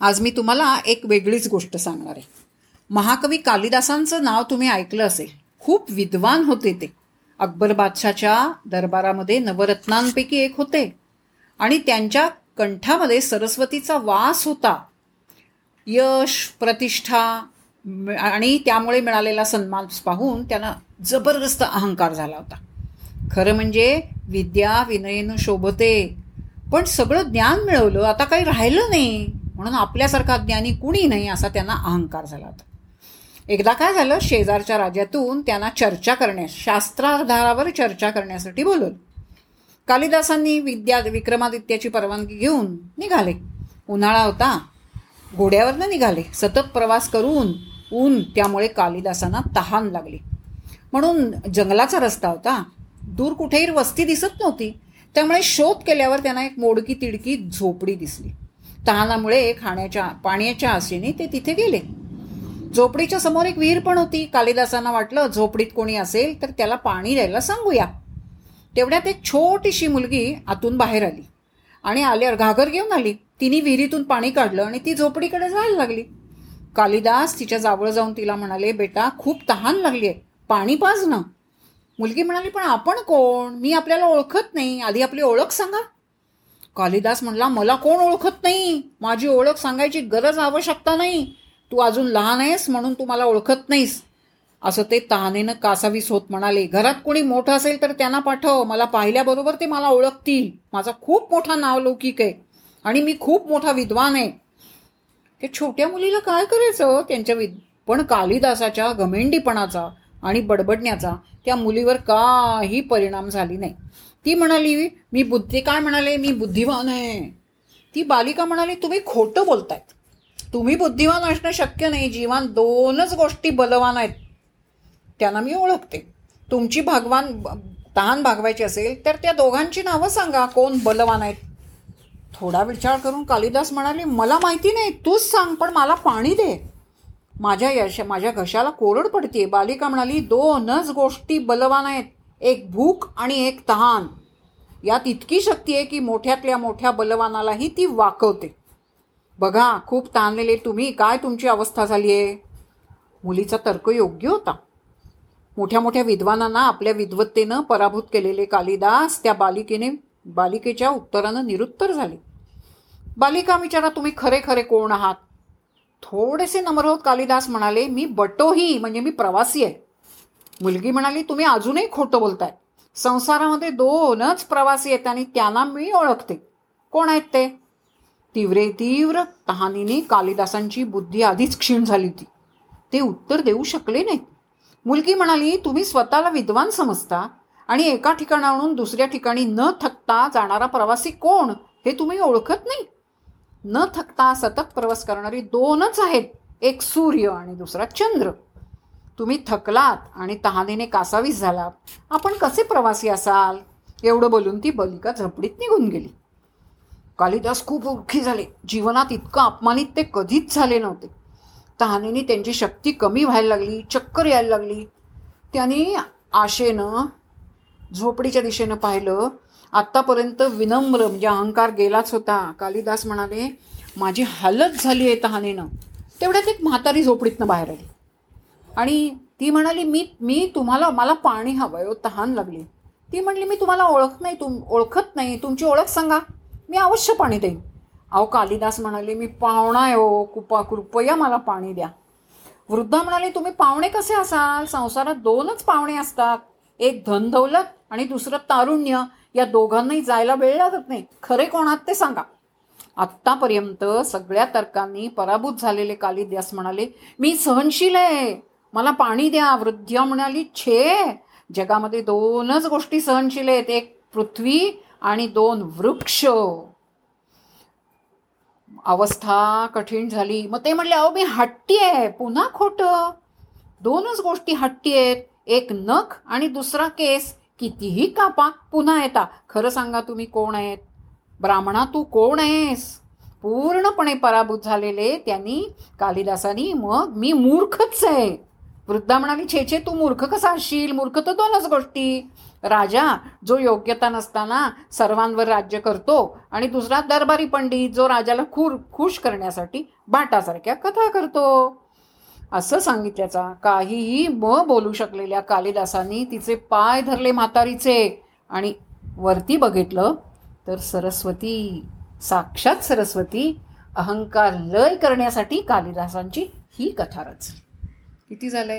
आज मी तुम्हाला एक वेगळीच गोष्ट सांगणार आहे. महाकवी कालिदासांचं नाव तुम्ही ऐकलं असेल. खूप विद्वान होते ते. अकबर बादशाच्या दरबारामध्ये नवरत्नांपैकी एक होते. आणि त्यांच्या कंठामध्ये सरस्वतीचा वास होता. यश प्रतिष्ठा आणि त्यामुळे मिळालेला सन्मान पाहून त्यांना जबरदस्त अहंकार झाला होता. खरं म्हणजे विद्या विनयन शोभते. पण सगळं ज्ञान मिळवलं आता काही राहिलं नाही. म्हणून आपल्यासारखा ज्ञानी कुणी नाही असा त्यांना अहंकार झाला होता. एकदा काय झालं शेजारच्या राज्यातून त्यांना चर्चा करण्यास शास्त्राधारावर चर्चा करण्यासाठी बोलवलं. कालिदासांनी विद्या विक्रमादित्याची परवानगी घेऊन निघाले. उन्हाळा होता. घोड्यावरनं निघाले. सतत प्रवास करून ऊन त्यामुळे कालिदासांना तहान लागली. म्हणून जंगलाचा रस्ता होता. दूर कुठेही वस्ती दिसत नव्हती. त्यामुळे शोध केल्यावर त्यांना एक मोडकी तिडकी झोपडी दिसली. तहानामुळे खाण्याच्या पाण्याच्या आशेने ते तिथे गेले. झोपडीच्या समोर एक विहीर पण होती. कालिदासांना वाटलं झोपडीत कोणी असेल तर त्याला पाणी द्यायला सांगूया. तेवढ्यात एक छोटीशी मुलगी आतून बाहेर आली आणि आल्यावर घागर घेऊन आली. तिने विहिरीतून पाणी काढलं आणि ती झोपडीकडे जायला लागली. कालिदास तिच्या जावळ जाऊन तिला म्हणाले बेटा खूप तहान लागली आहे पाणी पाज ना. मुलगी म्हणाली पण आपण कोण? मी आपल्याला ओळखत नाही. आधी आपली ओळख सांगा. कालिदास म्हणला मला कोण ओळखत नाही? माझी ओळख सांगायची गरज आवश्यकता नाही. तू अजून लहान आहेस म्हणून तू मला ओळखत नाहीस. असं ते तहानेनं कासावीस होत म्हणाले घरात कोणी मोठं असेल तर त्यांना पाठव. मला पाहिल्याबरोबर ते मला ओळखतील. माझा खूप मोठा नावलौकिक आहे आणि मी खूप मोठा विद्वान आहे. ते छोट्या मुलीला काय करायचं? त्यांच्या विद पण कालिदासाच्या घमेंडीपणाचा. आणि बडबडण्याचा त्या मुलीवर काही परिणाम झाली नाही. ती म्हणाली मी बुद्धी काय म्हणाले? मी बुद्धिवान आहे. ती बालिका म्हणाली तुम्ही खोटं बोलतायत. तुम्ही बुद्धिवान असणं शक्य नाही. जीवन दोनच गोष्टी बलवान आहेत. त्यांना मी ओळखते. तुमची भागवान तहान भागवायची असेल तर त्या दोघांची नावं सांगा. कोण बलवान आहेत? थोडा विचार करून कालिदास म्हणाले मला माहिती नाही. तूच सांग पण मला पाणी दे. माझ्या यश माझ्या घशाला कोरड पडते बालिका म्हणाली दोनच गोष्टी बलवान आहेत. एक भूक आणि एक तहान. यात इतकी शक्ती आहे की मोठ्यातल्या मोठ्या बलवानालाही ती वाकवते. बघा खूप ताणलेले तुम्ही. काय तुमची अवस्था झाली आहे मुलीचा तर्क योग्य होता. मोठ्या मोठ्या विद्वानांना आपल्या विद्वत्तेनं पराभूत केलेले कालिदास त्या बालिकेने बालिकेच्या उत्तरानं निरुत्तर झाले. बालिका विचारा तुम्ही खरे खरे कोण आहात? थोडेसे नम्र होत कालिदास म्हणाले मी बटोही म्हणजे मी प्रवासी आहे. मुलगी म्हणाली तुम्ही अजूनही खोटं बोलताय. संसारामध्ये दोनच प्रवासी आहेत आणि त्यांना मी ओळखते. कोण आहेत ते? तीव्रे तीव्र तहानीने कालिदासांची बुद्धी आधीच क्षीण झाली होती. ते उत्तर देऊ शकले नाही मुलगी म्हणाली तुम्ही स्वतःला विद्वान समजता आणि एका ठिकाणाहून दुसऱ्या ठिकाणी न थकता जाणारा प्रवासी कोण? हे तुम्ही ओळखत नाही. न थकता सतत प्रवास करणारी दोनच आहेत. एक सूर्य आणि दुसरा चंद्र. तुम्ही थकलात आणि तहानेने कासावीस झालात. आपण कसे प्रवासी असाल? एवढं बोलून ती बलिका झपडीत निघून गेली. कालिदास खूप ओळखी झाले. जीवनात इतकं अपमानित ते कधीच झाले नव्हते. तहानेने त्यांची शक्ती कमी व्हायला लागली चक्कर यायला लागली. त्यांनी आशेनं झोपडीच्या दिशेनं पाहिलं आत्तापर्यंत विनम्र म्हणजे अहंकार गेलाच होता. कालिदास म्हणाले माझी हालत झाली आहे तहानेनं. तेवढ्यात एक म्हातारी झोपडीतनं बाहेर आली. आणि ती म्हणाली मी मी तुम्हाला मला पाणी हवं आहे हो, तहान लागली. ती म्हणली मी तुम्हाला ओळख नाही तुम ओळखत नाही. तुमची ओळख सांगा. मी अवश्य पाणी देईन. अहो कालिदास म्हणाले मी पाहुणा आहे हो कृपा कृपया मला पाणी द्या. वृद्धा म्हणाले तुम्ही पाहुणे कसे असाल? संसारात दोनच पाहुणे असतात. एक धन दौलत आणि दुसरं तारुण्य या दोघांनाही जायला वेळ लागत नाही. खरे कोणात ते सांगा. आत्तापर्यंत सगळ्या तर्कांनी पराभूत झालेले कालिदास म्हणाले मी सहनशील आहे. मला पाणी द्या वृद्ध्या म्हणाली छे जगामध्ये दोनच गोष्टी सहनशील आहेत. एक पृथ्वी आणि दोन वृक्ष. अवस्था कठीण झाली. मग ते म्हणले अहो मी हट्टी आहे. पुन्हा खोटं. दोनच गोष्टी हट्टी आहेत. एक नख आणि दुसरा केस. कितीही कापा पुन्हा येता. खरं सांगा तुम्ही कोण आहेत? ब्राह्मणा तू कोण आहेस? पूर्णपणे पराभूत झालेले त्यांनी कालिदासानी मग मी मूर्खच आहे. वृद्धा म्हणाली छे छे तू मूर्ख कसा असशील? मूर्ख तर दोनच गोष्टी. राजा जो योग्यता नसताना सर्वांवर राज्य करतो आणि दुसरा दरबारी पंडित जो राजाला खूर खुश करण्यासाठी बाटासारख्या कथा करतो. असं सांगितल्याचा. काहीही म बोलू शकलेल्या कालिदासांनी तिचे पाय धरले म्हातारीचे. आणि वरती बघितलं तर सरस्वती साक्षात सरस्वती अहंकार लय करण्यासाठी कालिदासांची ही कथा रचली. किती झालंय?